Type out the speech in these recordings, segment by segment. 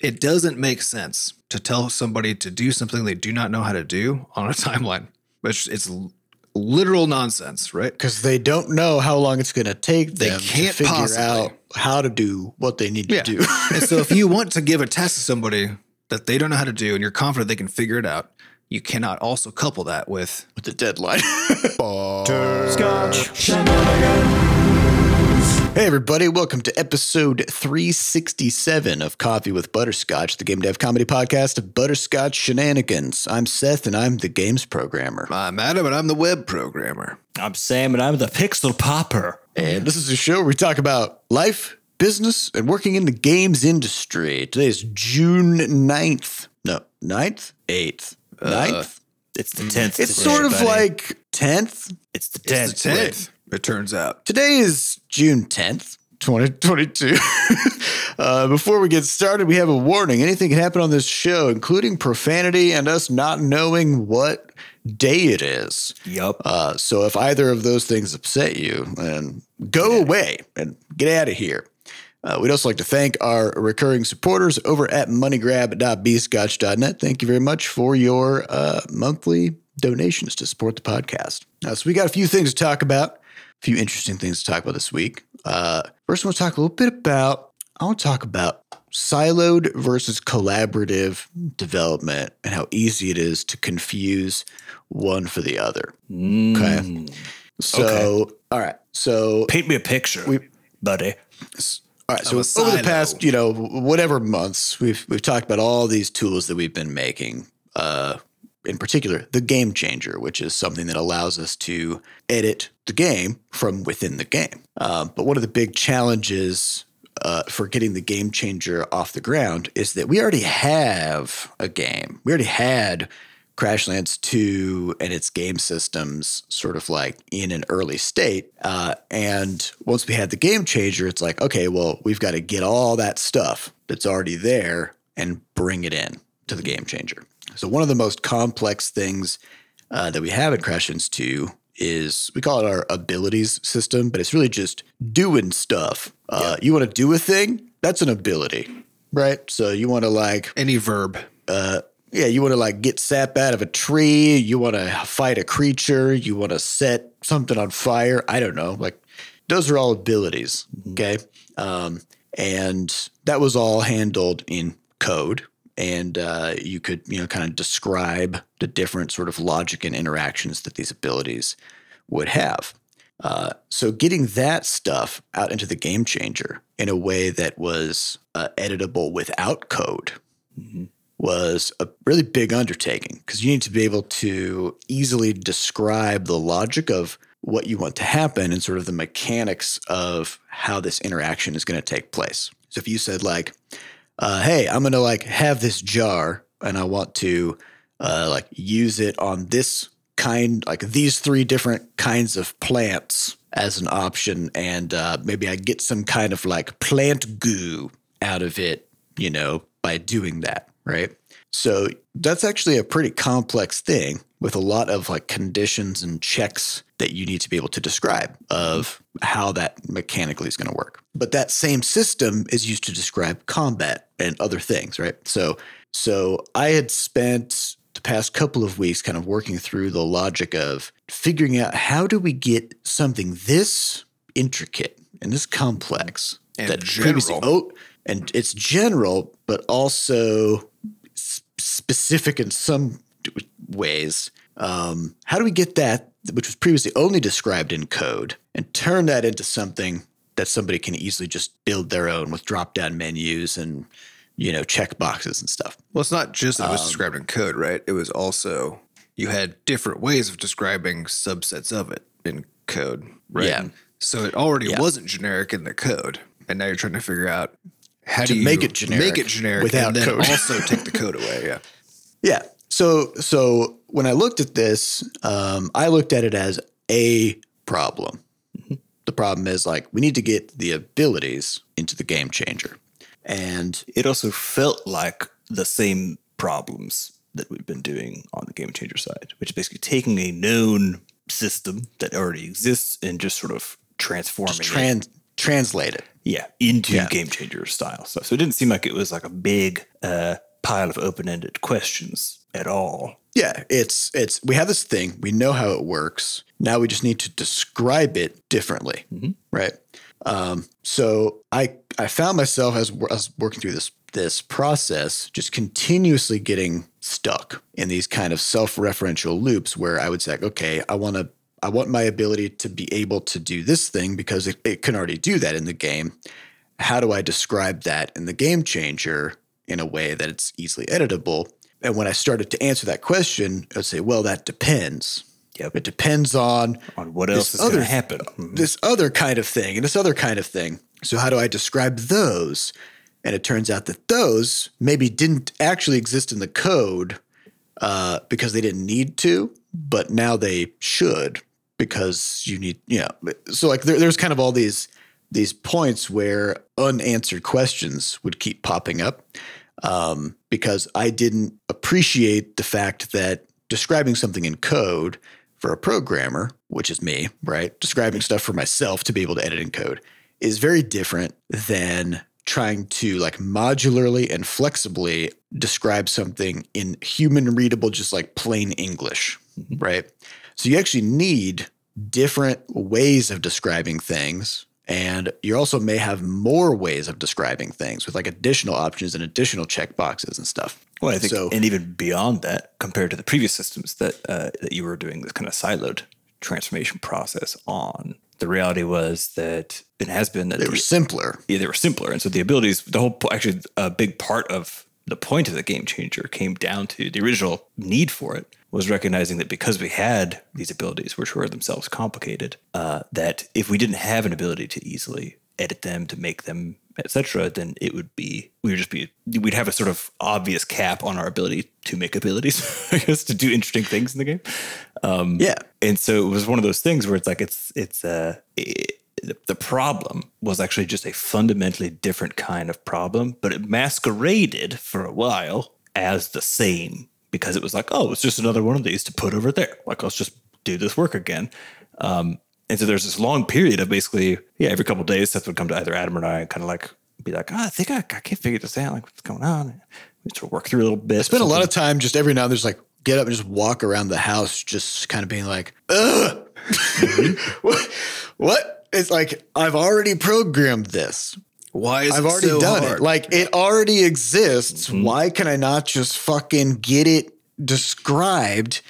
it doesn't make sense to tell somebody to do something they do not know how to do on a timeline. which it's literal nonsense, right? because they don't know how long it's going to take They them can't to figure possibly. out how to do what they need Yeah. to do. and so if you want to give a test to somebody that they don't know how to do and you're confident they can figure it out, you cannot also couple that with with the deadline. Hey, everybody, welcome to episode 367 of Coffee with Butterscotch, the game dev comedy podcast of Butterscotch Shenanigans. I'm Seth, and I'm the games programmer. I'm Adam and I'm the web programmer. I'm Sam and I'm the Pixel Popper. And this is a show where we talk about life, business, and working in the games industry. Today is June 9th. No, 9th? 8th. 9th? It's the 10th. it's today, sort of buddy. like 10th. it's the 10th. It's the 10th, it turns out. Today is June 10th, 2022. uh, before we get started, we have a warning. Anything can happen on this show, including profanity and us not knowing what day it is. Yup. Uh, so if either of those things upset you, then go away and get out of here. Uh, we'd also like to thank our recurring supporters over at moneygrab.bscotch.net. Thank you very much for your uh, monthly donations to support the podcast. Uh, so we got a few things to talk about, a few interesting things to talk about this week. Uh, first, I want to talk a little bit about. I want to talk about siloed versus collaborative development and how easy it is to confuse one for the other. Okay. So, all right. So, Paint me a picture, buddy. all right. So over the past, you know, whatever months, we've we've talked about all these tools that we've been making. Uh, in particular, the game changer, which is something that allows us to edit the game from within the game. Um, but one of the big challenges uh, for getting the game changer off the ground is that we already have a game. We already had Crashlands 2 and its game systems sort of like in an early state. Uh, and once we had the game changer, it's like, okay, well, we've got to get all that stuff that's already there and bring it in to the game changer. So, one of the most complex things uh, that we have in Crashlands 2 is we call it our abilities system, but it's really just doing stuff. Uh, You want to do a thing? That's an ability, right? So, you want to like Any verb. yeah, you want to like get sap out of a tree, you want to fight a creature, you want to set something on fire. I don't know. Like those are all abilities. Okay. Um, and that was all handled in code. And uh, you could, you know, kind of describe the different sort of logic and interactions that these abilities would have. Uh, so getting that stuff out into the game changer in a way that was uh, editable without code was a really big undertaking because you need to be able to easily describe the logic of what you want to happen and sort of the mechanics of how this interaction is going to take place. So if you said like, uh, "Hey, I'm going to like have this jar and I want to uh, like use it on this kind, like these three different kinds of plants as an option, and uh, maybe I get some kind of like plant goo out of it, you know, by doing that, right? So that's actually a pretty complex thing with a lot of like conditions and checks that you need to be able to describe of how that mechanically is going to work. But that same system is used to describe combat and other things, right? So so I had spent the past couple of weeks kind of working through the logic of figuring out how do we get something this intricate and this complex And that previously oh and it's general but also specific in some ways um, how do we get that which was previously only described in code and turn that into something that somebody can easily just build their own with drop down menus and you know check boxes and stuff Well, it's not just that Um, it was described in code, right? It was also you had different ways of describing subsets of it in code, right? Yeah. So it already Yeah. wasn't generic in the code, and now you're trying to figure out how To do you make it generic make it generic, without and then code. also take the code away. Yeah. Yeah. So so when I looked at this, um, I looked at it as a problem. The problem is like we need to get the abilities into the game changer, and It also felt like the same problems that we've been doing on the Game Changer side, which is basically taking a known system that already exists and just sort of transforming just it. trans translate it. Yeah, into Yeah. game changer style stuff. So it didn't seem like it was like a big uh, pile of open ended questions at all. Yeah, it's it's we have this thing, we know how it works. Now we just need to describe it differently, right? Um, so I I found myself as I was working through this this process, just continuously getting stuck in these kind of self-referential loops where I would say, okay, I want to I want my ability to be able to do this thing because it, it can already do that in the game. How do I describe that in the game changer in a way that it's easily editable? And when I started to answer that question, I would say, well, that depends. Yep. It depends on On what else is other- going to happen. Mhm. this other kind of thing and this other kind of thing. So, how do I describe those? And it turns out that those maybe didn't actually exist in the code uh, because they didn't need to, but now they should because you need, you know. So, like, there, there's kind of all these these points where unanswered questions would keep popping up um, because I didn't appreciate the fact that describing something in code for a programmer, which is me, right? Describing stuff for myself to be able to edit in code is very different than trying to like modularly and flexibly describe something in human readable, just like plain English, right? So you actually need different ways of describing things. And you also may have more ways of describing things with like additional options and additional checkboxes and stuff. Well, I think, so. and even beyond that, compared to the previous systems that uh, that you were doing this kind of siloed transformation process on, the reality was that it has been that They the- were simpler. yeah, they were simpler, and so the abilities, the whole, actually, a big part of the point of the game changer came down to the original need for it was recognizing that because we had these abilities, which were themselves complicated, uh, that if we didn't have an ability to easily edit them, to make them, etc., then it would be we would just be we'd have a sort of obvious cap on our ability to make abilities, I guess, to do interesting things in the game. Yeah. And so it was one of those things where it's like it's it's uh it, the- problem was actually just a fundamentally different kind of problem, but it masqueraded for a while as the same because it was like, oh, it's just another one of these to put over there. Like, let's just do this work again. Um, and so there's this long period of basically, yeah, every couple of days, Seth would come to either Adam or I and kind of like be like, ah, I think I, I can't figure this out. Like, what's going on? We sort of work through a little bit. I Spend a lot of time just every now and then just like get up and just walk around the house, just kind of being like, ugh. what? What? It's like I've already programmed this. Why is I've already so done hard? it. Like it already exists. Mm-hmm. Why can I not just fucking get it described?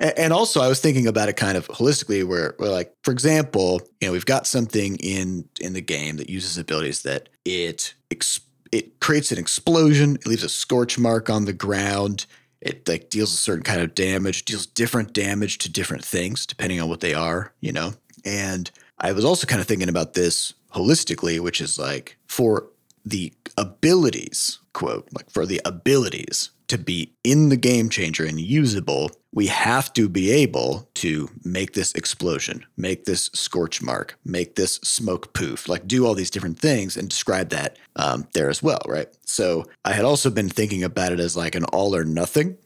And also, I was thinking about it kind of holistically, where, where, like, for example, you know, we've got something in in the game that uses abilities that it ex- it creates an explosion, it leaves a scorch mark on the ground, it like deals a certain kind of damage, deals different damage to different things depending on what they are, you know. And I was also kind of thinking about this holistically, which is like for the abilities, quote, like for the abilities to be in the game changer and usable, we have to be able to make this explosion, make this scorch mark, make this smoke poof, like do all these different things and describe that um, there as well, right? So I had also been thinking about it as like an all or nothing.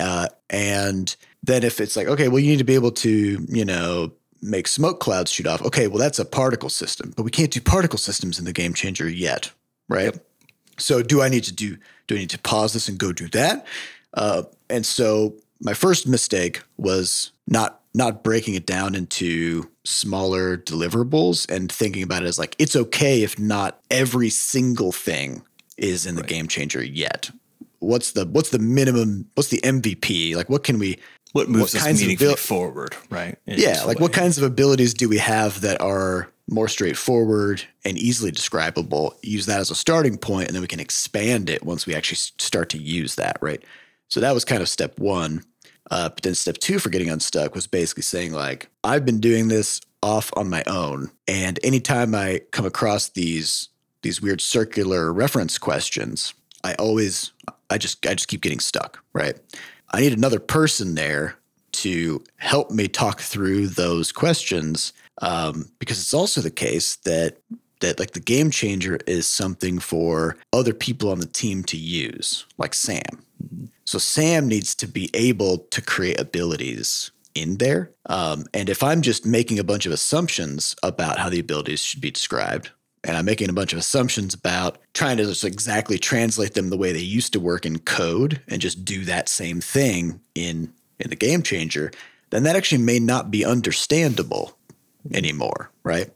Uh, and then if it's like, okay, well, you need to be able to, you know, make smoke clouds shoot off. Okay, well, that's a particle system, but we can't do particle systems in the game changer yet, right? So do I need to do? Do I need to pause this and go do that? Uh, and so my first mistake was not not breaking it down into smaller deliverables and thinking about it as like it's okay if not every single thing is in the game changer yet. What's the what's the minimum? What's the MVP? Like what can we? What moves what us kinds of abil- forward, right? In Yeah, like what kinds of abilities do we have that are more straightforward and easily describable? Use that as a starting point, and then we can expand it once we actually start to use that, right? So that was kind of step one. Uh, but then step two for getting unstuck was basically saying like I've been doing this off on my own, and anytime I come across these these weird circular reference questions, I always I just I just keep getting stuck, right? I need another person there to help me talk through those questions um, because it's also the case that that like the game changer is something for other people on the team to use like sam so sam needs to be able to create abilities in there. Um, and if I'm just making a bunch of assumptions about how the abilities should be described, and I'm making a bunch of assumptions about trying to just exactly translate them the way they used to work in code and just do that same thing in in the game changer, then that actually may not be understandable anymore, right?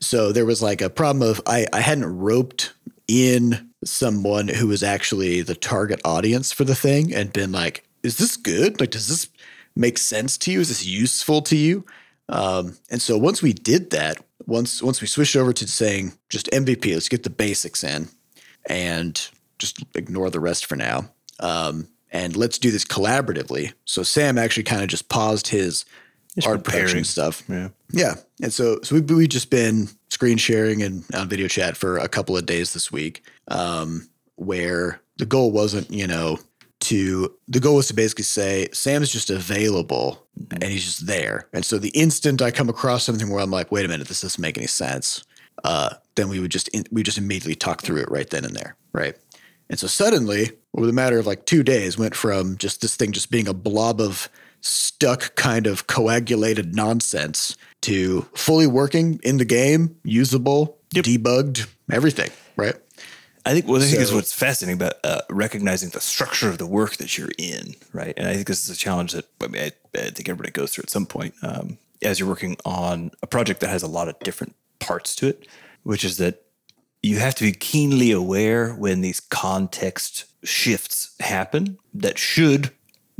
So there was like a problem of I, I hadn't roped in someone who was actually the target audience for the thing and been like, is this good? Like, does this make sense to you? Is this useful to you? Um, and so once we did that, once once we switched over to saying just MVP, let's get the basics in, and just ignore the rest for now. Um, and let's do this collaboratively. So Sam actually kind of just paused his art production stuff. Yeah. Yeah, and so so we've we just been screen sharing and on video chat for a couple of days this week, um, where the goal wasn't you know to the goal was to basically say Sam's just available and he's just there, and so the instant I come across something where I'm like, wait a minute, this doesn't make any sense, uh, then we would just in, we just immediately talk through it right then and there, right. And so suddenly, over the matter of like two days, went from just this thing just being a blob of stuck kind of coagulated nonsense to fully working in the game, usable, debugged, everything, right? I think well, I think is what's fascinating about uh, recognizing the structure of the work that you're in, right? And I think this is a challenge that I, mean, I, I think everybody goes through at some point um, as you're working on a project that has a lot of different parts to it, which is that you have to be keenly aware when these context shifts happen that should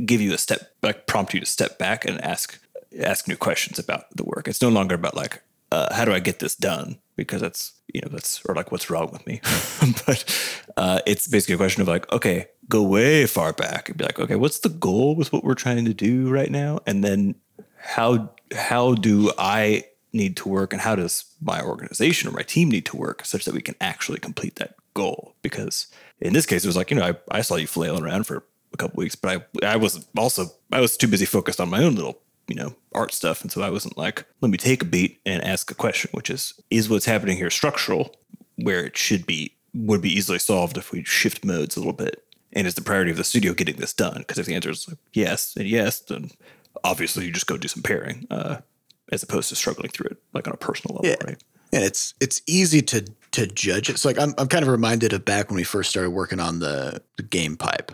give you a step, like prompt you to step back and ask ask new questions about the work. It's no longer about like uh, how do I get this done because that's you know that's or like what's wrong with me, but uh, it's basically a question of like okay, go way far back and be like okay, what's the goal with what we're trying to do right now, and then how how do I need to work and how does my organization or my team need to work such that we can actually complete that goal? Because in this case it was like you know I, I saw you flailing around for a couple weeks but I I was also I was too busy focused on my own little you know art stuff and so I wasn't like let me take a beat and ask a question which is is what's happening here structural where it should be would be easily solved if we shift modes a little bit and is the priority of the studio getting this done because if the answer is like yes and yes then obviously you just go do some pairing uh, as opposed to struggling through it like on a personal level Yeah. right And it's it's easy to to judge it. So like I'm I'm kind of reminded of back when we first started working on the, the game pipe.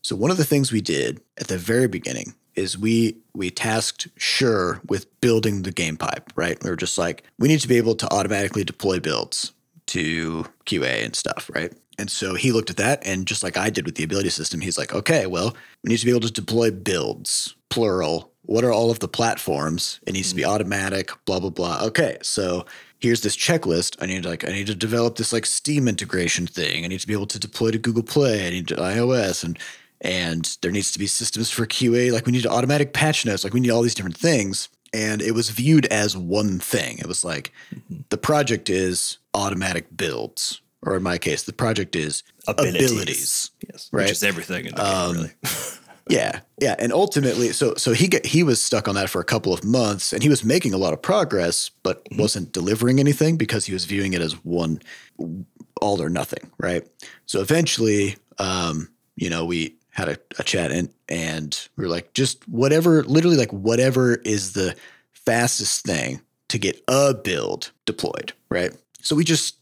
So one of the things we did at the very beginning is we we tasked Sure with building the game pipe, right? We were just like, we need to be able to automatically deploy builds to QA and stuff, right? And so he looked at that and just like I did with the ability system, he's like, okay, well, we need to be able to deploy builds, plural. What are all of the platforms? It needs to be mm. automatic, blah, blah, blah. Okay, so here's this checklist. I need like I need to develop this like Steam integration thing. I need to be able to deploy to Google Play. I need to iOS and and there needs to be systems for QA. Like we need automatic patch notes. Like we need all these different things. And it was viewed as one thing. It was like mm-hmm. the project is automatic builds, or in my case, the project is abilities. yes Right. which is everything in the game um, really Yeah, yeah, and ultimately, so so he got he was stuck on that for a couple of months, and he was making a lot of progress, but mm-hmm. wasn't delivering anything because he was viewing it as one all or nothing, right? So eventually, um, you know, we had a, a chat and and we were like, just whatever, literally like whatever is the fastest thing to get a build deployed, right? So we just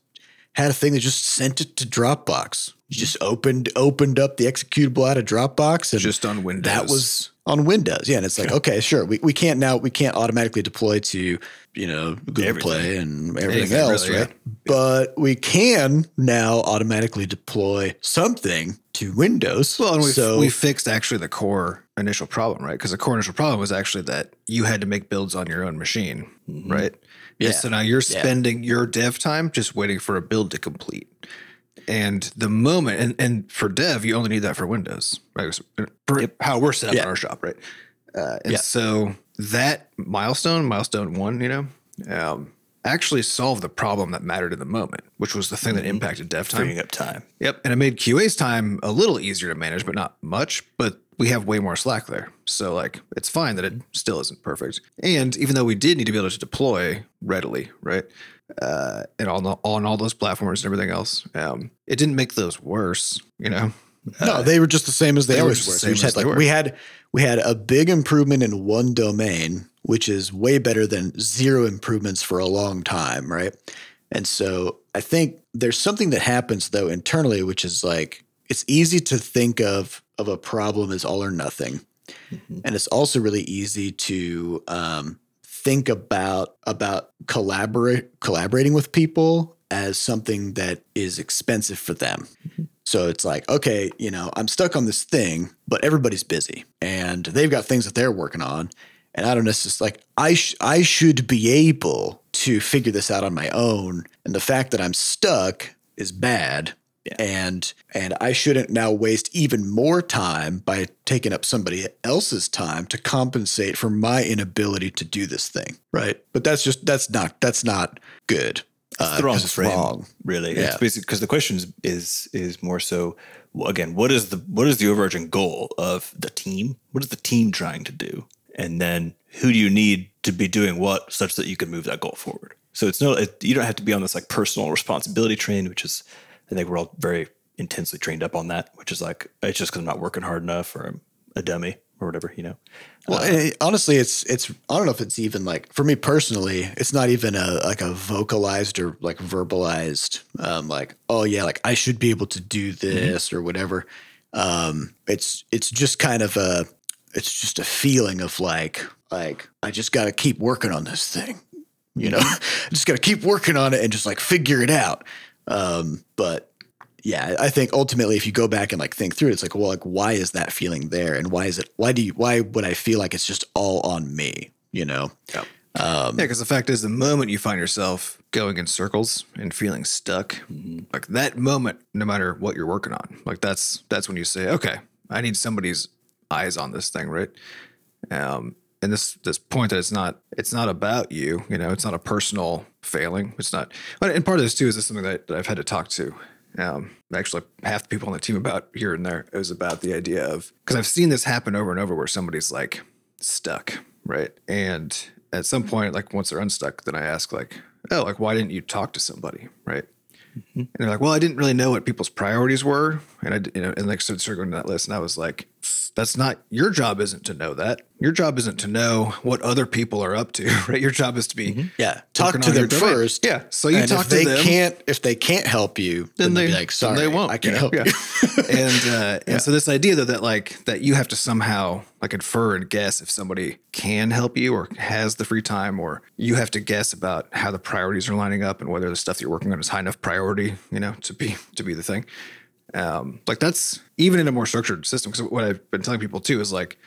had a thing that just sent it to Dropbox. You just opened opened up the executable out of Dropbox and Just on Windows. that was on Windows. Yeah, and it's like, okay, sure. We, we can't now we can't automatically deploy to, you know, Google Everything. Play and everything Anything, else, really, right? But we can now automatically deploy something to Windows. Well, and we so we fixed actually the core initial problem, right? Because the core initial problem was actually that you had to make builds on your own machine, right? Yeah. And so now you're Yeah. spending your dev time just waiting for a build to complete. And the moment, and, and for dev, you only need that for Windows, right? For how we're set up Yeah. in our shop, right? Uh, and Yeah. so that milestone, milestone one, you know, um, actually solved the problem that mattered in the moment, which was the thing that impacted dev time. freeing up time Yep. And it made QA's time a little easier to manage, but not much. But we have way more slack there. So, like, it's fine that it still isn't perfect. And even though we did need to be able to deploy readily, right? Uh, and on, the, on all those platforms and everything else, um, it didn't make those worse, you know? no, they were just the same as they, they always were. the So we just had like we had we had a big improvement in one domain, which is way better than zero improvements for a long time, right? And so I think there's something that happens though internally, which is like it's easy to think of of a problem as all or nothing, and it's also really easy to um, think about about collaborate collaborating with people as something that is expensive for them. So it's like, okay, you know, I'm stuck on this thing, but everybody's busy and they've got things that they're working on. And I don't necessarily like I sh- I should be able to figure this out on my own. And the fact that I'm stuck is bad. And and I shouldn't now waste even more time by taking up somebody else's time to compensate for my inability to do this thing. Right. But that's just that's not that's not good. Uh, the wrong it's frame, wrong. really. Yeah. It's basically because the question is, is is more so again, what is the what is the overarching goal of the team? What is the team trying to do? And then who do you need to be doing what such that you can move that goal forward? So it's no, it, you don't have to be on this like personal responsibility train, which is I think we're all very intensely trained up on that, which is like it's just because I'm not working hard enough or I'm a dummy or whatever, you know. Well, it- honestly, it's it's I don't know if it's even like for me personally, it's not even a like a vocalized or like verbalized um, like oh yeah, like I should be able to do this or whatever. Um, it's it's just kind of a it's just a feeling of like like I just got to keep working on this thing, you know. Mm-hmm. I just got to keep working on it and just like figure it out. Um, but yeah, I think ultimately, if you go back and like think through it, it's like, well, like why is that feeling there, and why is it? Why do you? Why would I feel like it's just all on me? You know? Um, yeah, because the fact is, the moment you find yourself going in circles and feeling stuck, mm-hmm. like that moment, no matter what you're working on, like that's that's when you say, okay, I need somebody's eyes on this thing, right? Um, and this this point that it's not it's not about you, you know, it's not a personal failing. It's not, and part of this too is this something that, that I've had to talk to. Um, actually, half the people on the team about here and there. It was about the idea of because I've seen this happen over and over where somebody's like stuck, right? And at some point, like once they're unstuck, then I ask like, oh, like why didn't you talk to somebody, right? And they're like, well, I didn't really know what people's priorities were, and I, you know, and like started going to that list, and I was like, that's not your job. Isn't to know that your job isn't to know what other people are up to, right? Your job is to be Yeah, talk to them first. Yeah, so you and talk if to they them. can't if they can't help you, then, then they like, sorry, they won't. I can't you help know? you. Yeah. and uh, and so this idea that that like that you have to somehow like infer and guess if somebody can help you or has the free time, or you have to guess about how the priorities are lining up and whether the stuff that you're working on is high enough priority, you know, to be to be the thing. Um, like that's even in a more structured system. Because what I've been telling people too is like,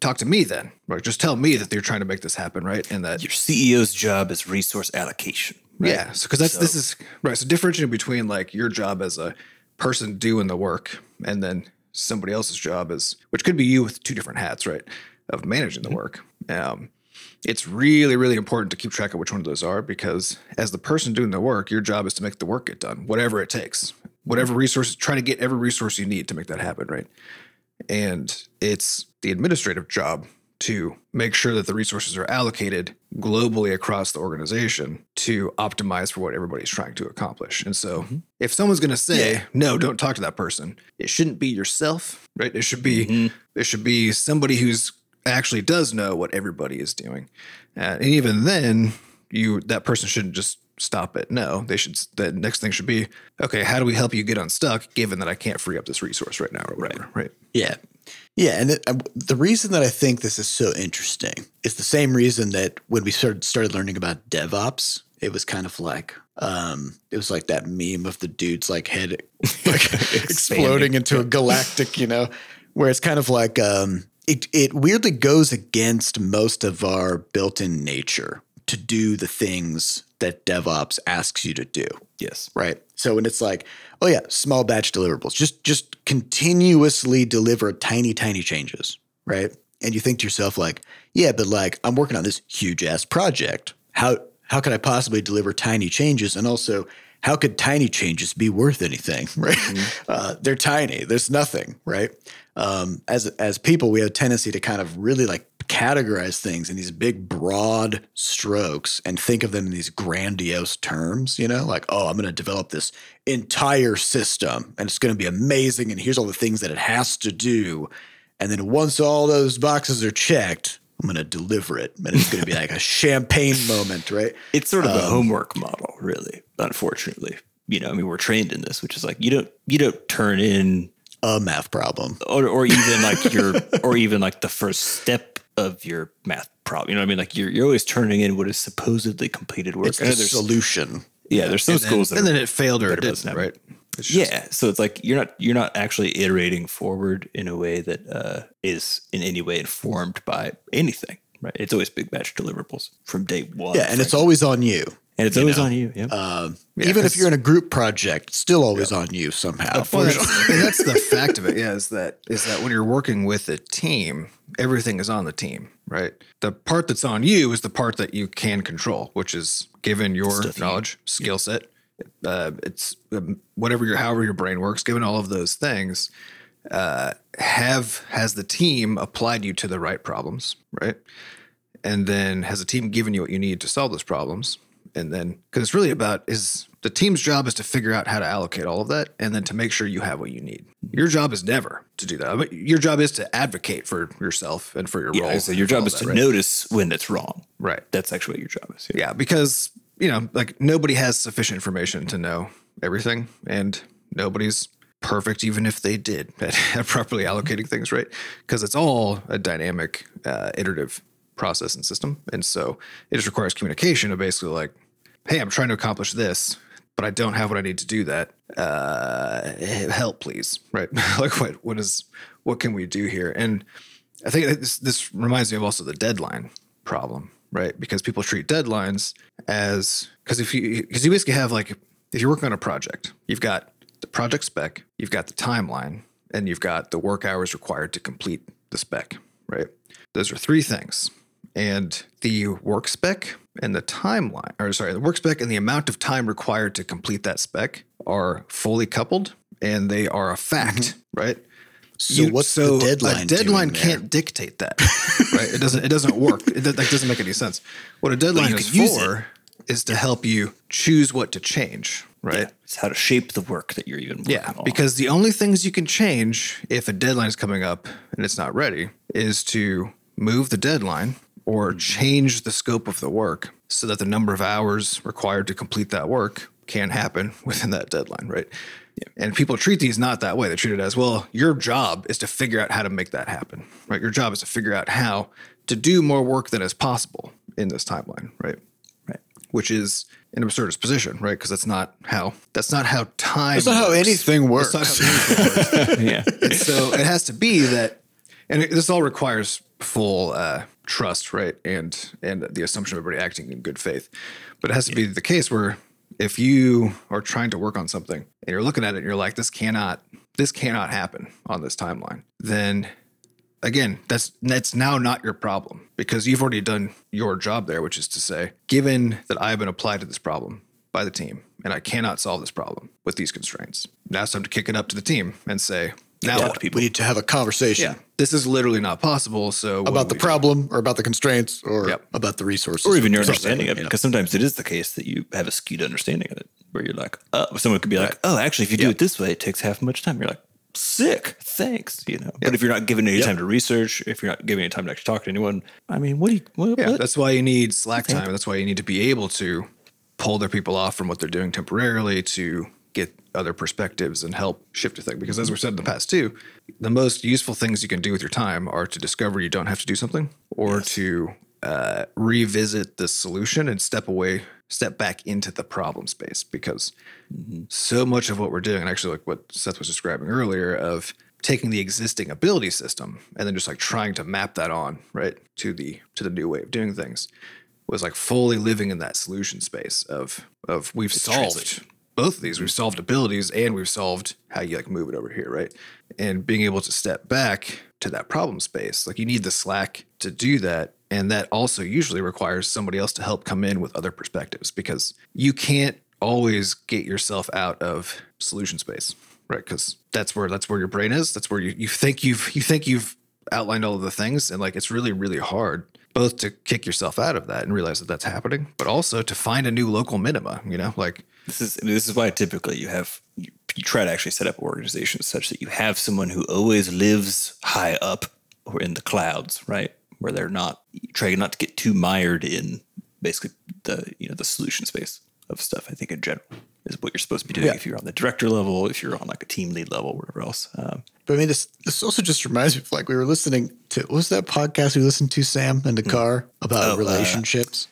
talk to me then. Like just tell me that they're trying to make this happen, right? And that Your CEO's job is resource allocation. right? yeah, so because that's this is right. So differentiating between like your job as a person doing the work and then somebody else's job is, which could be you with two different hats, right, of managing the work. Um, it's really, really important to keep track of which one of those are because as the person doing the work, your job is to make the work get done, whatever it takes, whatever resources, try to get every resource you need to make that happen, right? And it's the administrative job to make sure that the resources are allocated globally across the organization to optimize for what everybody's trying to accomplish. And so if someone's going to say, no, don't talk to that person, it shouldn't be yourself, right? It should be, it should be somebody who's actually does know what everybody is doing. Uh, and even then, you, that person shouldn't just stop it. No, they should, the next thing should be, okay, how do we help you get unstuck given that I can't free up this resource right now or whatever, right? Yeah. Yeah. And it, uh, the reason that I think this is so interesting is the same reason that when we started, started learning about DevOps, it was kind of like, um, it was like that meme of the dude's like head like exploding into a galactic, you know, where it's kind of like, um, it, it weirdly goes against most of our built in nature to do the things that DevOps asks you to do Yes. right? So when it's like, oh yeah, small batch deliverables, just just continuously deliver tiny, tiny changes, right? And you think to yourself like, yeah, but like I'm working on this huge ass project. How how could I possibly deliver tiny changes? And also, how could tiny changes be worth anything, right? Uh, they're tiny. There's nothing, right? Um, as as people, we have a tendency to kind of really like categorize things in these big, broad strokes and think of them in these grandiose terms, you know, like, oh, I'm going to develop this entire system and it's going to be amazing. And here's all the things that it has to do. And then once all those boxes are checked, I'm going to deliver it. And it's going to be like a champagne moment, right? It's sort of a um, homework model, really. Unfortunately, you know, I mean, we're trained in this, which is like you don't you don't turn in A math problem. or or even like your or even like the first step of your math problem. You know what I mean? Like you're you're always turning in what is supposedly completed work. It's I know the solution. yeah, there's some and then, schools that and are- then it failed or it doesn't didn't, have right? Just- yeah, so it's like you're not you're not actually iterating forward in a way that uh, is in any way informed by anything. Right? It's always big batch deliverables from day one. Yeah, and it's always on you. And it's always on you. Yeah. Um, Yeah, even if you're in a group project, it's still always on you somehow. Well, that's, and that's the fact of it. Yeah, is that is that when you're working with a team, everything is on the team, right? The part that's on you is the part that you can control, which is given your Stuff you- knowledge, skill set, uh, it's um, whatever your however your brain works. Given all of those things, uh, have has the team applied you to the right problems, right? And then has the team given you what you need to solve those problems? And then because it's really about is the team's job is to figure out how to allocate all of that and then to make sure you have what you need. Your job is never to do that. Your job is to advocate for yourself and for your yeah, role. so your job is that, to right? notice when it's wrong. Right. That's actually what your job is. Yeah, because you know, like nobody has sufficient information to know everything, and nobody's perfect, even if they did at, at properly allocating things, right? Because it's all a dynamic, uh, iterative process and system, and so it just requires communication of basically like, hey, I'm trying to accomplish this, but I don't have what I need to do that. Uh, help, please, right? like, what what is what can we do here? And I think this this reminds me of also the deadline problem, right? Because people treat deadlines as because if you because you basically have like if you're working on a project, you've got the project spec, you've got the timeline, and you've got the work hours required to complete the spec, right? Those are three things. And the work spec and the timeline, or sorry, the work spec and the amount of time required to complete that spec are fully coupled and they are a fact, mm-hmm. right? So what's the deadline A deadline can't dictate that, right? It doesn't. It doesn't work. It, that doesn't make any sense. What a deadline is for is to help you choose what to change, right? Yeah. It's how to shape the work that you're even working Yeah, on. because the only things you can change if a deadline is coming up and it's not ready is to move the deadline or Mm-hmm. change the scope of the work so that the number of hours required to complete that work can happen within that deadline, right? And people treat these not that way. They treat it as well, your job is to figure out how to make that happen, right? Your job is to figure out how to do more work than is possible in this timeline, right? Right. Which is an absurdist position, right? Because that's not how that's not how time. That's not how anything works. That's not how anything works. yeah. so it has to be that, and it, this all requires full uh, trust, right? And and the assumption of everybody acting in good faith. But it has to be the case where if you are trying to work on something and you're looking at it and you're like, this cannot, this cannot happen on this timeline, then again, that's that's now not your problem because you've already done your job there, which is to say, given that I've been applied to this problem by the team and I cannot solve this problem with these constraints, now it's time to kick it up to the team and say, now Yeah, what? we need to have a conversation Yeah, this is literally not possible. So about the we do? problem or about the constraints or Yep. about the resources. or even your understanding of it. you. Because sometimes it is the case that you have a skewed understanding of it, where you're like, oh, someone could be like, oh, actually, if you do it this way, it takes half as much time. You're like, sick, thanks, you know. But if you're not giving any time to research, if you're not giving any time to actually talk to anyone, I mean, what do you, what, Yeah, what? that's why you need slack time. That's why you need to be able to pull their people off from what they're doing temporarily to get other perspectives and help shift a thing. Because as we've said in the past too, the most useful things you can do with your time are to discover you don't have to do something or to uh, revisit the solution and step away, step back into the problem space. Because so much of what we're doing, and actually like what Seth was describing earlier, of taking the existing ability system and then just like trying to map that on right to the to the new way of doing things was like fully living in that solution space of of we've solved translation. Both of these. We've solved abilities and we've solved how you like move it over here right? And being able to step back to that problem space like you need the slack to do that. And that also usually requires somebody else to help come in with other perspectives because you can't always get yourself out of solution space right? Because that's where that's where your brain is. That's where you, you think you've you think you've outlined all of the things, and like it's really, really hard both to kick yourself out of that and realize that that's happening, but also to find a new local minima. You know, like This is this is why typically you have you, you try to actually set up organizations such that you have someone who always lives high up or in the clouds, right? Where they're not trying not to get too mired in basically the you know the solution space of stuff. I think in general is what you're supposed to be doing Yeah. if you're on the director level, if you're on like a team lead level, whatever else. Um, But I mean, this this also just reminds me of like we were listening to what was that podcast we listened to Sam in the car about Oh, uh, relationships.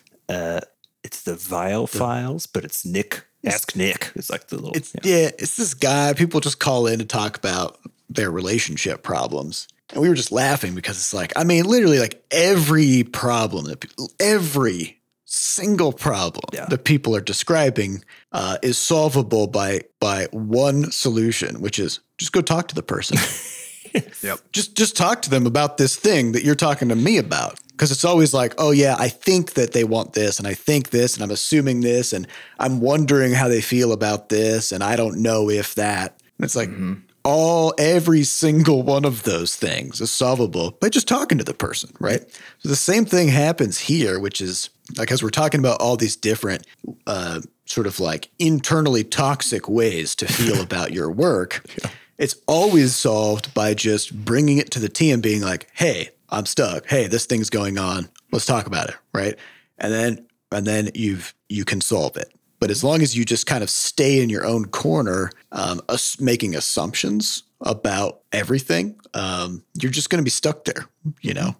it's the Vile Files, but it's Nick. Ask Nick. It's like the little. it's yeah. yeah. it's this guy. People just call in to talk about their relationship problems, and we were just laughing because it's like I mean, literally, like every problem that every single problem Yeah. that people are describing uh, is solvable by by one solution, which is just go talk to the person. Yep. just just talk to them about this thing that you're talking to me about because it's always like oh yeah i think that they want this and i think this and i'm assuming this and i'm wondering how they feel about this and i don't know if that. And it's like all every single one of those things is solvable by just talking to the person right? So the same thing happens here which is like as we're talking about all these different uh, sort of like internally toxic ways to feel about your work it's always solved by just bringing it to the team being like hey i'm stuck. Hey this thing's going on. Let's talk about it right? And then and then you've you can solve it. But as long as you just kind of stay in your own corner um, us making assumptions about everything um, you're just going to be stuck there you know?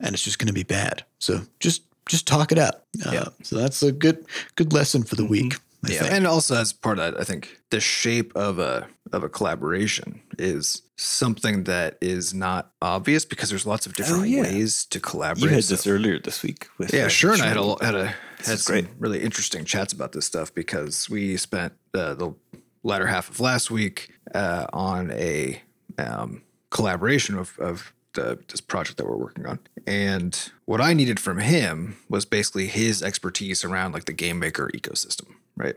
And it's just going to be bad. So just just talk it out. Uh, Yeah. so that's a good good lesson for the week I yeah, think. and also as part of that, I think the shape of a of a collaboration is something that is not obvious because there's lots of different yeah. ways to collaborate. You had So- this earlier this week with yeah, uh, sure. And I had a had a had some great. really interesting chats about this stuff because we spent uh, the latter half of last week uh, on a um, collaboration of, of the, this project that we're working on. And what I needed from him was basically his expertise around like the game maker ecosystem, right?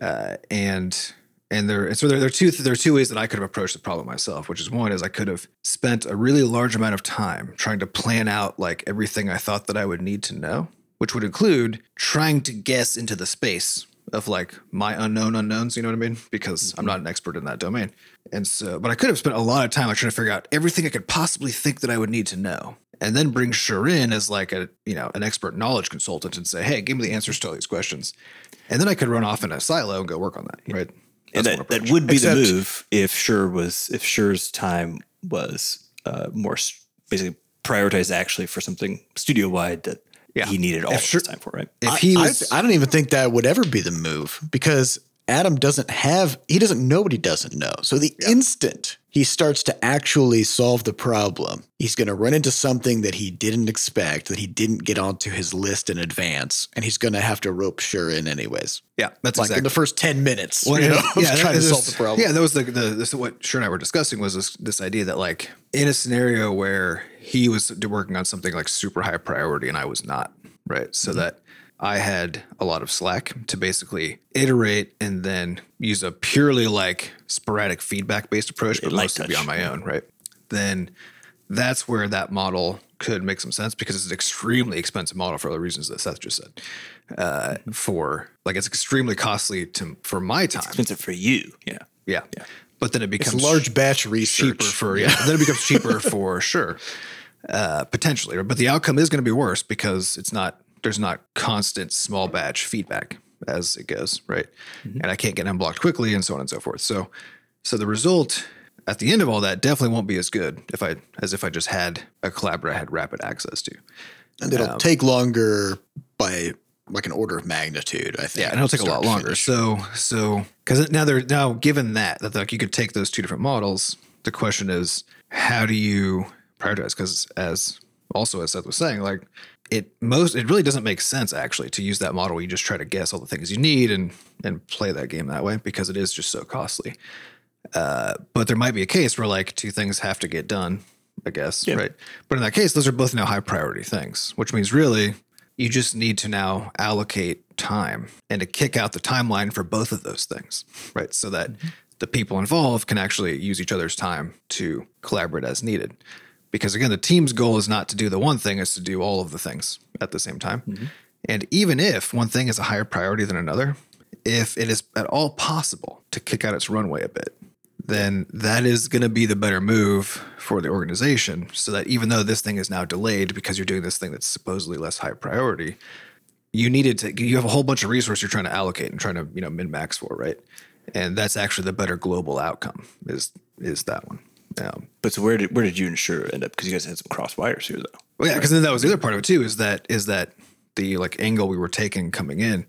Uh, and and there, so there, there are two there are two ways that I could have approached the problem myself. Which is one is I could have spent a really large amount of time trying to plan out like everything I thought that I would need to know, which would include trying to guess into the space of like my unknown unknowns. You know what I mean? Because I'm not an expert in that domain, and so but I could have spent a lot of time like trying to figure out everything I could possibly think that I would need to know. And then bring Sharin as like a you know an expert knowledge consultant and say, hey, give me the answers to all these questions, and then I could run off in a silo and go work on that. Right? That's one that, that would be Except- the move if Sure was if Sure's time was uh, more basically prioritized actually for something studio wide that Yeah. he needed all If Sure- his time for, right? if I- he I, was, I, don't even think that would ever be the move because Adam doesn't have, he doesn't know what he doesn't know. So the instant he starts to actually solve the problem, he's going to run into something that he didn't expect, that he didn't get onto his list in advance, and he's going to have to rope sure in anyways. yeah, that's Like in the first 10 minutes, Well, you know, of trying to solve the problem. Yeah, that was the, the this what Sure and I were discussing was this this idea that like in a scenario where he was working on something like super high priority and I was not, right? So Mm-hmm. that I had a lot of slack to basically iterate and then use a purely like sporadic feedback based approach, but light mostly be on my own, right? Then that's where that model could make some sense because it's an extremely expensive model for all the reasons that Seth just said. Uh, Mm-hmm. for like it's extremely costly to for my time. Expensive for you, yeah. Yeah. yeah. But then it It's becomes large batch research. cheaper for yeah. then it becomes cheaper for sure. Uh, potentially. But the outcome is going to be worse because it's not there's not constant small batch feedback as it goes, right? Mm-hmm. And I can't get unblocked quickly and so on and so forth. So so the result at the end of all that definitely won't be as good if I as if I just had a collaborator I had rapid access to. and it'll um, take longer by like an order of magnitude, I think. Yeah, and it'll take a lot longer. finish. So, so because now they're now given that that like you could take those two different models. The question is, how do you prioritize? Because as also as Seth was saying, like it most it really doesn't make sense actually to use that model where you just try to guess all the things you need and and play that game that way because it is just so costly. Uh, but there might be a case where like two things have to get done, I guess, right? But in that case, those are both now high priority things, which means really you just need to now allocate time and to kick out the timeline for both of those things, right? So that the people involved can actually use each other's time to collaborate as needed. Because again, the team's goal is not to do the one thing, it's to do all of the things at the same time. Mm-hmm. And even if one thing is a higher priority than another, if it is at all possible to kick out its runway a bit, then that is going to be the better move for the organization. So that even though this thing is now delayed because you're doing this thing that's supposedly less high priority, you needed to you have a whole bunch of resources you're trying to allocate and trying to you know min max for right and that's actually the better global outcome is is that one um, But so where did where did you and ensure end up? Because you guys had some cross wires here, though. well yeah because then that was the other part of it too is that is that the like angle we were taking coming in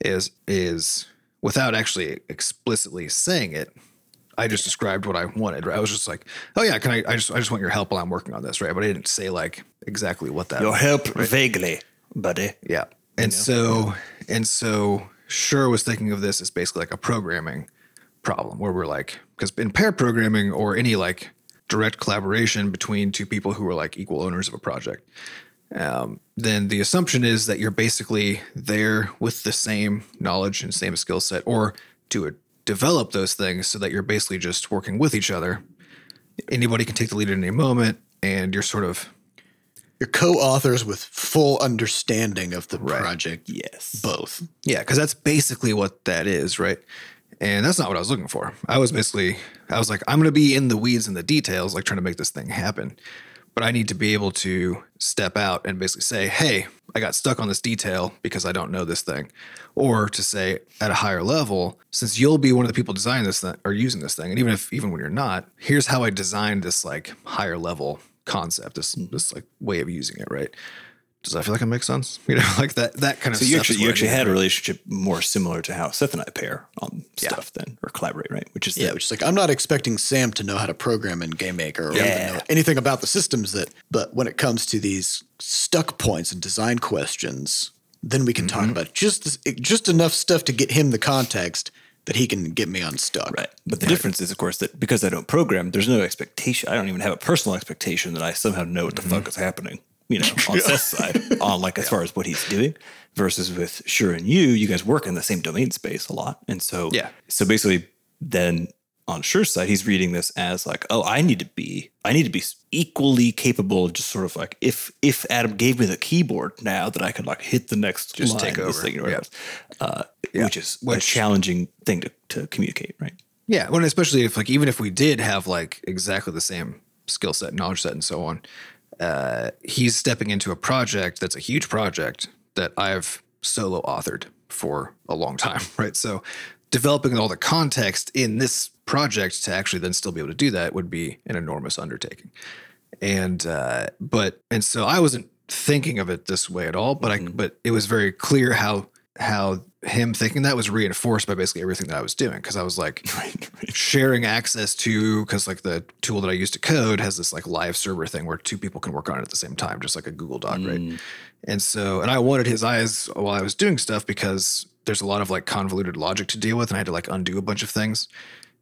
is is without actually explicitly saying it I just described what I wanted. Right? I was just like, "Oh yeah, can I? I just, I just want your help while I'm working on this, right?" But I didn't say like exactly what that. Your help vaguely, buddy. Yeah. And so and so Sure was thinking of this as basically like a programming problem where we're like because in pair programming or any like direct collaboration between two people who are like equal owners of a project, um, then the assumption is that you're basically there with the same knowledge and same skill set or to uh, develop those things so that you're basically just working with each other. Anybody can take the lead at any moment and you're sort of You're co-authors with full understanding of the project. Yes. Both. Yeah, because that's basically what that is, right? And that's not what I was looking for. I was basically, I was like, I'm going to be in the weeds and the details, like trying to make this thing happen. But I need to be able to step out and basically say, hey, I got stuck on this detail because I don't know this thing. Or to say at a higher level, since you'll be one of the people designing this thing or using this thing, and even if, even when you're not, here's how I designed this like higher level concept, this, this like way of using it, right? Does that feel like it makes sense? You know, like that, that kind of So you stuff actually you actually had a relationship more similar to how Seth and I pair on stuff then or collaborate, right? Which is Yeah, that- which is like I'm not expecting Sam to know how to program in Game Maker or Yeah. know anything about the systems that. But when it comes to these stuck points and design questions, then we can Mm-hmm. talk about just this, just enough stuff to get him the context that he can get me unstuck. Right. But the difference is, of course, that because I don't program, there's no expectation. I don't even have a personal expectation that I somehow know what the Mm-hmm. fuck is happening, you know, on Seth's side, on like as far as what he's doing, versus with Sure and you, you guys work in the same domain space a lot. And so, Yeah. So basically, then on Sure's side, he's reading this as like, oh, I need to be, I need to be equally capable of just sort of like, if if Adam gave me the keyboard now that I could like hit the next Just line take of this thing, know, Yeah. uh, Yeah. which is a challenging thing to, to communicate, right? Yeah, well, especially if like even if we did have like exactly the same skill set, knowledge set, and so on, uh, he's stepping into a project that's a huge project that I've solo authored for a long time, right? So developing all the context in this project to actually then still be able to do that would be an enormous undertaking. And uh, but and so I wasn't thinking of it this way at all, but I but it was very clear how how him thinking that was reinforced by basically everything that I was doing because I was like sharing access to because like the tool that I use to code has this like live server thing where two people can work on it at the same time, just like a Google Doc, right? Mm. And so, and I wanted his eyes while I was doing stuff because there's a lot of like convoluted logic to deal with, and I had to like undo a bunch of things.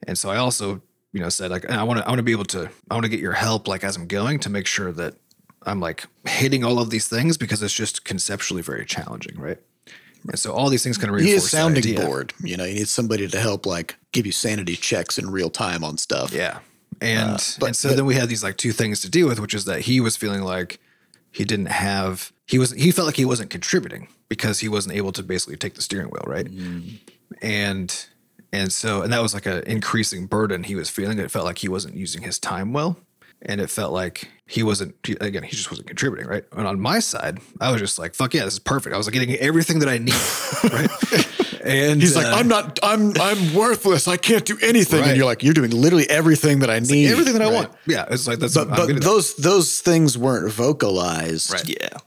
And so I also, you know, said like I want to, I want to be able to, I want to get your help like as I'm going to make sure that I'm like hitting all of these things because it's just conceptually very challenging, right? So all these things kind of You need a reinforce that sounding board. You know, you need somebody to help like give you sanity checks in real time on stuff. Yeah. And Uh, but- and so but- then we had these like two things to deal with, which is that he was feeling like he didn't have he was he felt like he wasn't contributing because he wasn't able to basically take the steering wheel, right? And and so and that was like an increasing burden he was feeling. It felt like he wasn't using his time well. And it felt like he wasn't again, he just wasn't contributing, right? And on my side, I was just like, fuck yeah, this is perfect. I was like getting everything that I need. right. And He's like, uh, I'm not, I'm, I'm worthless. I can't do anything. Right. And you're like, you're doing literally everything that I need. everything that I want. Yeah. It's like that's But, but at that. those, those things weren't vocalized. Right. Yeah.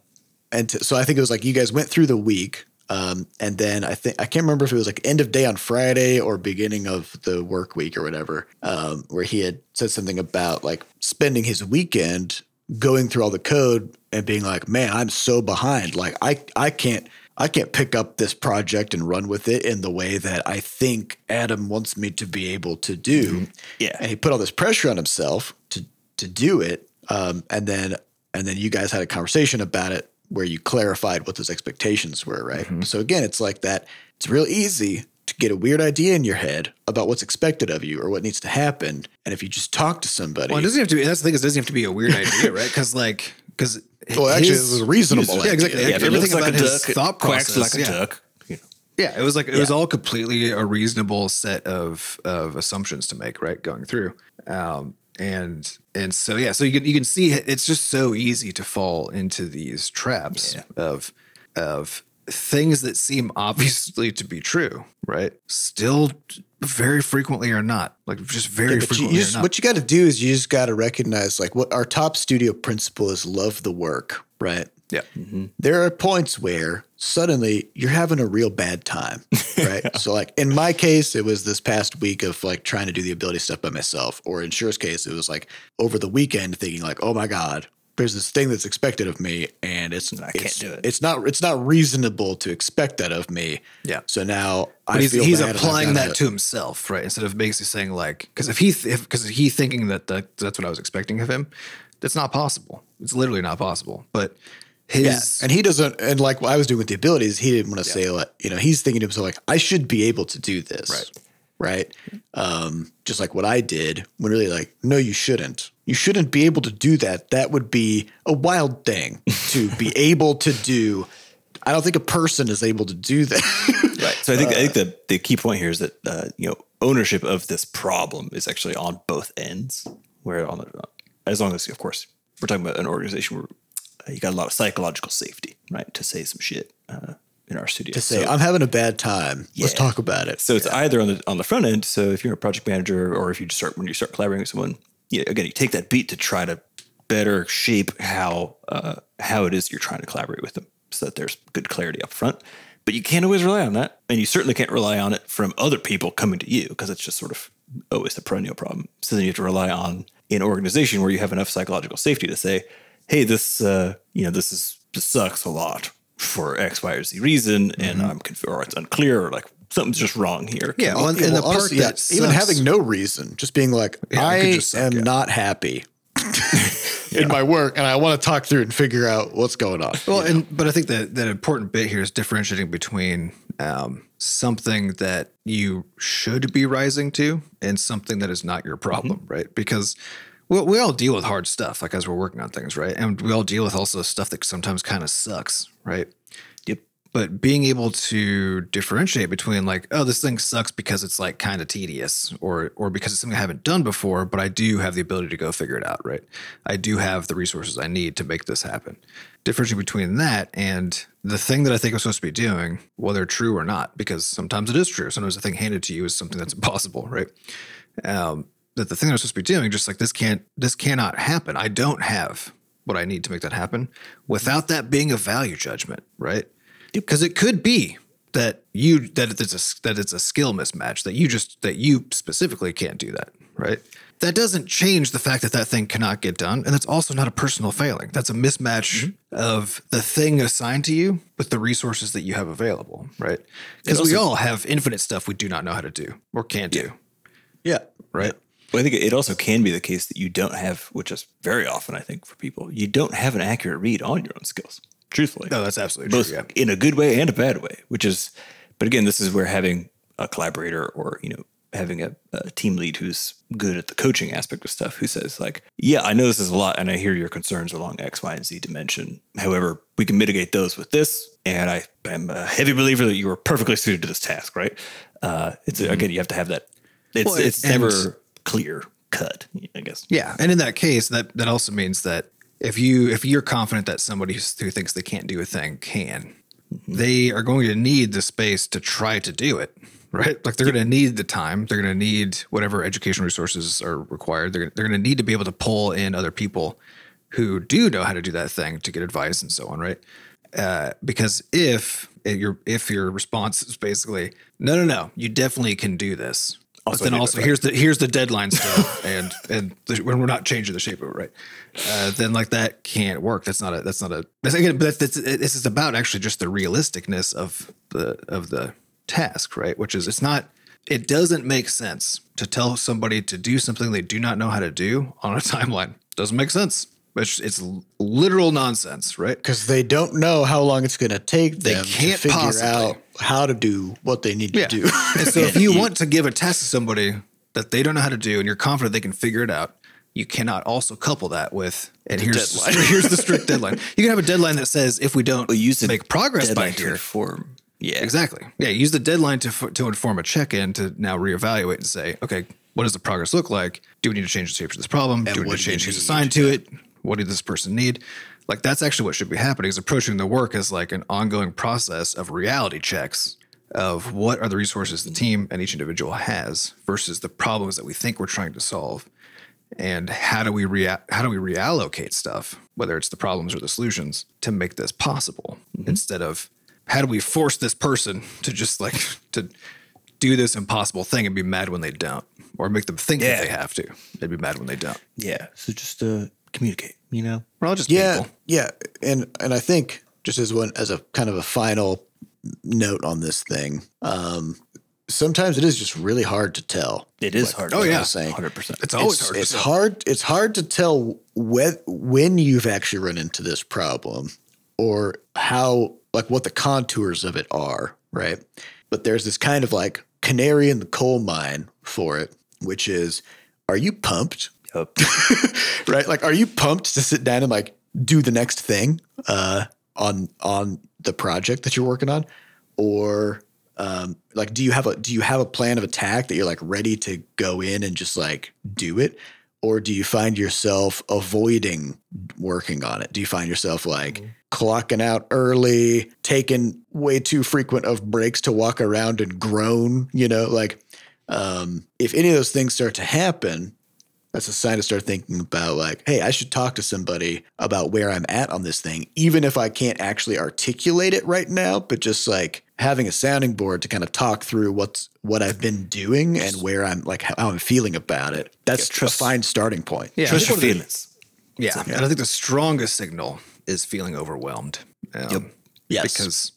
and t- so I think it was like you guys went through the week, um, and then I think I can't remember if it was like end of day on Friday or beginning of the work week or whatever, um, where he had said something about like spending his weekend going through all the code and being like, "Man, I'm so behind. Like I I can't." I can't pick up this project and run with it in the way that I think Adam wants me to be able to do. Yeah. And he put all this pressure on himself to to do it. Um, and then and then you guys had a conversation about it where you clarified what those expectations were, right? So again, it's like that. It's real easy to get a weird idea in your head about what's expected of you or what needs to happen. And if you just talk to somebody, Well, it doesn't have to. Be, that's the thing. Is it doesn't have to be a weird idea, right? Because like, because well, actually, it was a reasonable. Yeah, exactly. idea. Yeah, if it Everything looks like a about his duck, thought it process, like a yeah. duck. You know. Yeah, it was like it was all completely a reasonable set of of assumptions to make, right? Going through, um, and and so yeah, so you can you can see it's just so easy to fall into these traps Yeah. of of things that seem obviously to be true, right? Still, very frequently are not. Like just very you, frequently you just, what you got to do is you just got to recognize like what our top studio principle is love the work, right? Yeah, mm-hmm. There are points where suddenly you're having a real bad time, right? So like in my case, it was this past week of like trying to do the ability stuff by myself, or in Shure's case, it was like over the weekend thinking like, oh my god, there's this thing that's expected of me, and it's I can't do it. It's not it's not reasonable to expect that of me. Yeah. So now But I he's, he's bad and I've applying that to himself, right? Instead of basically saying like, because if he because he thinking that, that that's what I was expecting of him, that's not possible. It's literally not possible. But his Yeah, and he doesn't. And like what I was doing with the abilities, he didn't want to say like, you know, he's thinking to himself like, I should be able to do this, Right. Right. Um, just like what I did. When really like, no, you shouldn't. You shouldn't be able to do that. That would be a wild thing to be able to do. I don't think a person is able to do that. Right. So I think I think the the key point here is that uh, you know ownership of this problem is actually on both ends. Where on the as long as of course we're talking about an organization where uh, you got a lot of psychological safety, right, to say some shit uh, in our studio. to say, So- I'm having a bad time. Let's talk about it. So it's either on the on the front end. So if you're a project manager, or if you just start when you start collaborating with someone, you again you take that beat to try to better shape how uh, how it is you're trying to collaborate with them, so that there's good clarity up front. But you can't always rely on that, and you certainly can't rely on it from other people coming to you because it's just sort of always the perennial problem. So then you have to rely on an organization where you have enough psychological safety to say, "Hey, this uh, you know this is this sucks a lot." For X, Y, or Z reason, and I'm conf- or it's unclear, or like something's just wrong here. yeah, well, and, and the Well, part honestly, yeah, that even having no reason, just being like, Yeah, it I just suck, am yeah. not happy in my work, and I want to talk through and figure out what's going on. Well, and but I think that that important bit here is differentiating between um, something that you should be rising to and something that is not your problem, right? Because we, we all deal with hard stuff, like as we're working on things, right? And we all deal with also stuff that sometimes kind of sucks, right? Yep. But being able to differentiate between like, oh, this thing sucks because it's like kind of tedious, or or because it's something I haven't done before, but I do have the ability to go figure it out, right? I do have the resources I need to make this happen. Differentiating between that and the thing that I think I'm supposed to be doing, whether true or not, because sometimes it is true. Sometimes the thing handed to you is something that's impossible, right? Um, that the thing I'm supposed to be doing, just like this can't, this cannot happen. I don't have what I need to make that happen without that being a value judgment, right? Because it could be that you that it's a that it's a skill mismatch that you just that you specifically can't do that, right? That doesn't change the fact that that thing cannot get done, and that's also not a personal failing. That's a mismatch mm-hmm. of the thing assigned to you with the resources that you have available, right? Because we all have infinite stuff we do not know how to do or can't do, Yeah. right? Well, I think it also can be the case that you don't have, which is very often, I think, for people, you don't have an accurate read on your own skills. Truthfully, No, that's absolutely both true. Yeah. in a good way and a bad way. Which is, but again, this is where having a collaborator or you know having a, a team lead who's good at the coaching aspect of stuff, who says like, "Yeah, I know this is a lot, and I hear your concerns along X, Y, and Z dimension. However, we can mitigate those with this, and I am a heavy believer that you are perfectly suited to this task. Right? Uh, it's again, you have to have that. It's Well, it's never clear cut. I guess. Yeah, and in that case, that that also means that if you if you're confident that somebody who thinks they can't do a thing can, they are going to need the space to try to do it. Right, like they're going to need the time. They're going to need whatever education resources are required. They're they're going to need to be able to pull in other people who do know how to do that thing to get advice and so on. Right, uh, because if your if your response is basically no no no you definitely can do this Also but then also here's the here's the deadline still and and the, when we're not changing the shape of it right? Uh, then like that can't work. That's not a that's not a that's again but that's, that's this is about actually just the realisticness of the of the task right? Which is it's not it doesn't make sense to tell somebody to do something they do not know how to do on a timeline. Doesn't make sense. It's, it's literal nonsense, right? because they don't know how long it's going to take They them can't to figure possibly. out how to do what they need to do. and so if you want to give a test to somebody that they don't know how to do and you're confident they can figure it out, you cannot also couple that with and here's the, here's the strict deadline. You can have a deadline that says if we don't use the make progress by Deadline to here, inform. Yeah. Exactly. Yeah. Use the deadline to to inform a check in to now reevaluate and say, okay, what does the progress look like? Do we need to change the shape of this problem? do we need what to change who's assigned to it? What does this person need? Like that's actually what should be happening. Is approaching the work as like an ongoing process of reality checks of what are the resources the team and each individual has versus the problems that we think we're trying to solve and how do we rea- how do we reallocate stuff whether it's the problems or the solutions to make this possible instead of how do we force this person to just like to do this impossible thing and be mad when they don't or make them think Yeah. that they have to they'd be mad when they don't Yeah. So just uh, communicate, you know? we're all just Yeah, people yeah, and and I think just as one as a kind of a final note on this thing, um, sometimes it is just really hard to tell. It is hard. oh, like I yeah. saying. 100%. it's always it's, hard to it's tell. hard. It's hard to tell when when you've actually run into this problem, or how like what the contours of it are, right? But there's this kind of like canary in the coal mine for it, which is, are you pumped? Yup. right? Like, are you pumped to sit down and like do the next thing uh, on on the project that you're working on, or um, like do you have a do you have a plan of attack that you're like ready to go in and just like do it, or do you find yourself avoiding working on it? Do you find yourself like clocking out early, taking way too frequent of breaks to walk around and groan? You know, like um, if any of those things start to happen, that's a sign to start thinking about like, hey, I should talk to somebody about where I'm at on this thing, even if I can't actually articulate it right now, but just like having a sounding board to kind of talk through what's what I've been doing and where I'm like how I'm feeling about it. That's trust- a fine starting point. yeah I Trust your one of the- feelings. yeah. and i think the strongest signal is feeling overwhelmed um, Yes. because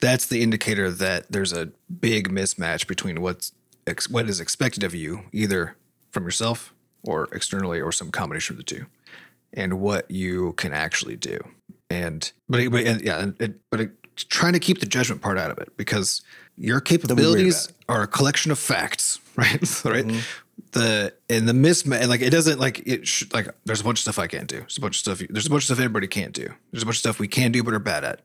that's the indicator that there's a big mismatch between what's ex- what is expected of you, either from yourself or externally, or some combination of the two, and what you can actually do. And but, it, but and, yeah, and it, but it, trying to keep the judgment part out of it because your capabilities are a collection of facts, right? right. The and the mismatch, and like it doesn't like it. Sh- like there's a bunch of stuff I can't do. There's a bunch of stuff. There's a bunch of stuff everybody can't do. There's a bunch of stuff we can do but are bad at.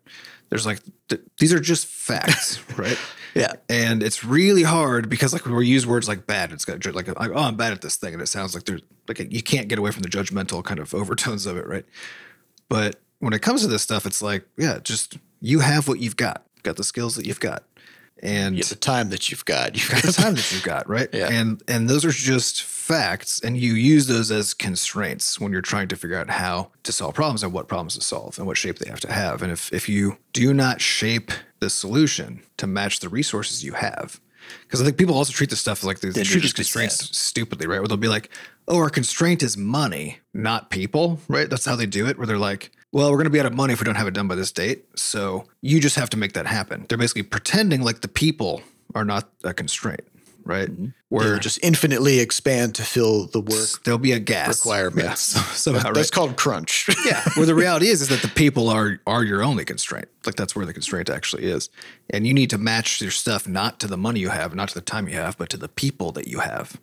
There's like th- these are just facts, right? Yeah. And it's really hard because like we use words like bad. It's got like, like oh I'm bad at this thing, and it sounds like there's like you can't get away from the judgmental kind of overtones of it, right? But when it comes to this stuff, it's like yeah, just you have what you've got, got the skills that you've got, and The time that you've got, you've got the time that you've got, right? Yeah. And and those are just facts, and you use those as constraints when you're trying to figure out how to solve problems and what problems to solve and what shape they have to have. And if if you do not shape the solution to match the resources you have, because I think people also treat this stuff like they, they treat these constraints stupidly, right? Where they'll be like, "Oh, our constraint is money, not people," right? That's how they do it. Where they're like, "Well, we're going to be out of money if we don't have it done by this date, so you just have to make that happen." They're basically pretending like the people are not a constraint, right? Mm-hmm. Where Or just infinitely expand to fill the work there'll be a gas requirements. Yeah, so- somehow, right? That's called crunch. yeah. Where the reality is, is that the people are are your only constraint. Like that's where the constraint actually is, and you need to match your stuff not to the money you have, not to the time you have, but to the people that you have,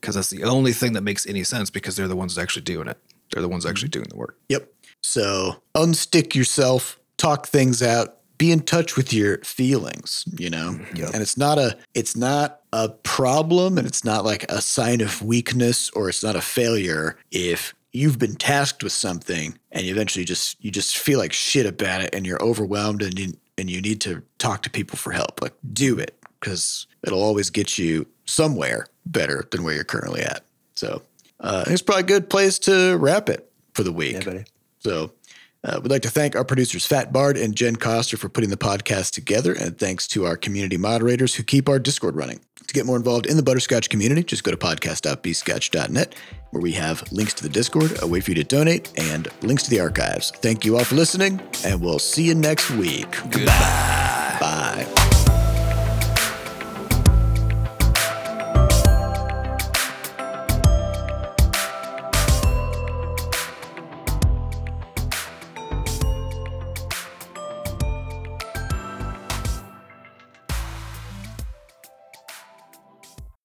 because that's the only thing that makes any sense. Because they're the ones actually doing it. They're the ones actually mm-hmm. doing the work. Yep. So unstick yourself, talk things out, be in touch with your feelings, you know? And it's not a it's not a problem and it's not like a sign of weakness or it's not a failure if you've been tasked with something and you eventually just you just feel like shit about it and you're overwhelmed and you and you need to talk to people for help. Like do it because it'll always get you somewhere better than where you're currently at. So uh, it's probably a good place to wrap it for the week. Yeah, buddy. So uh, we'd like to thank our producers, Fat Bard and Jen Coster, for putting the podcast together. And thanks to our community moderators who keep our Discord running. To get more involved in the Butterscotch community, just go to podcast.bscotch.net, where we have links to the Discord, a way for you to donate, and links to the archives. Thank you all for listening, and we'll see you next week. Goodbye. Bye.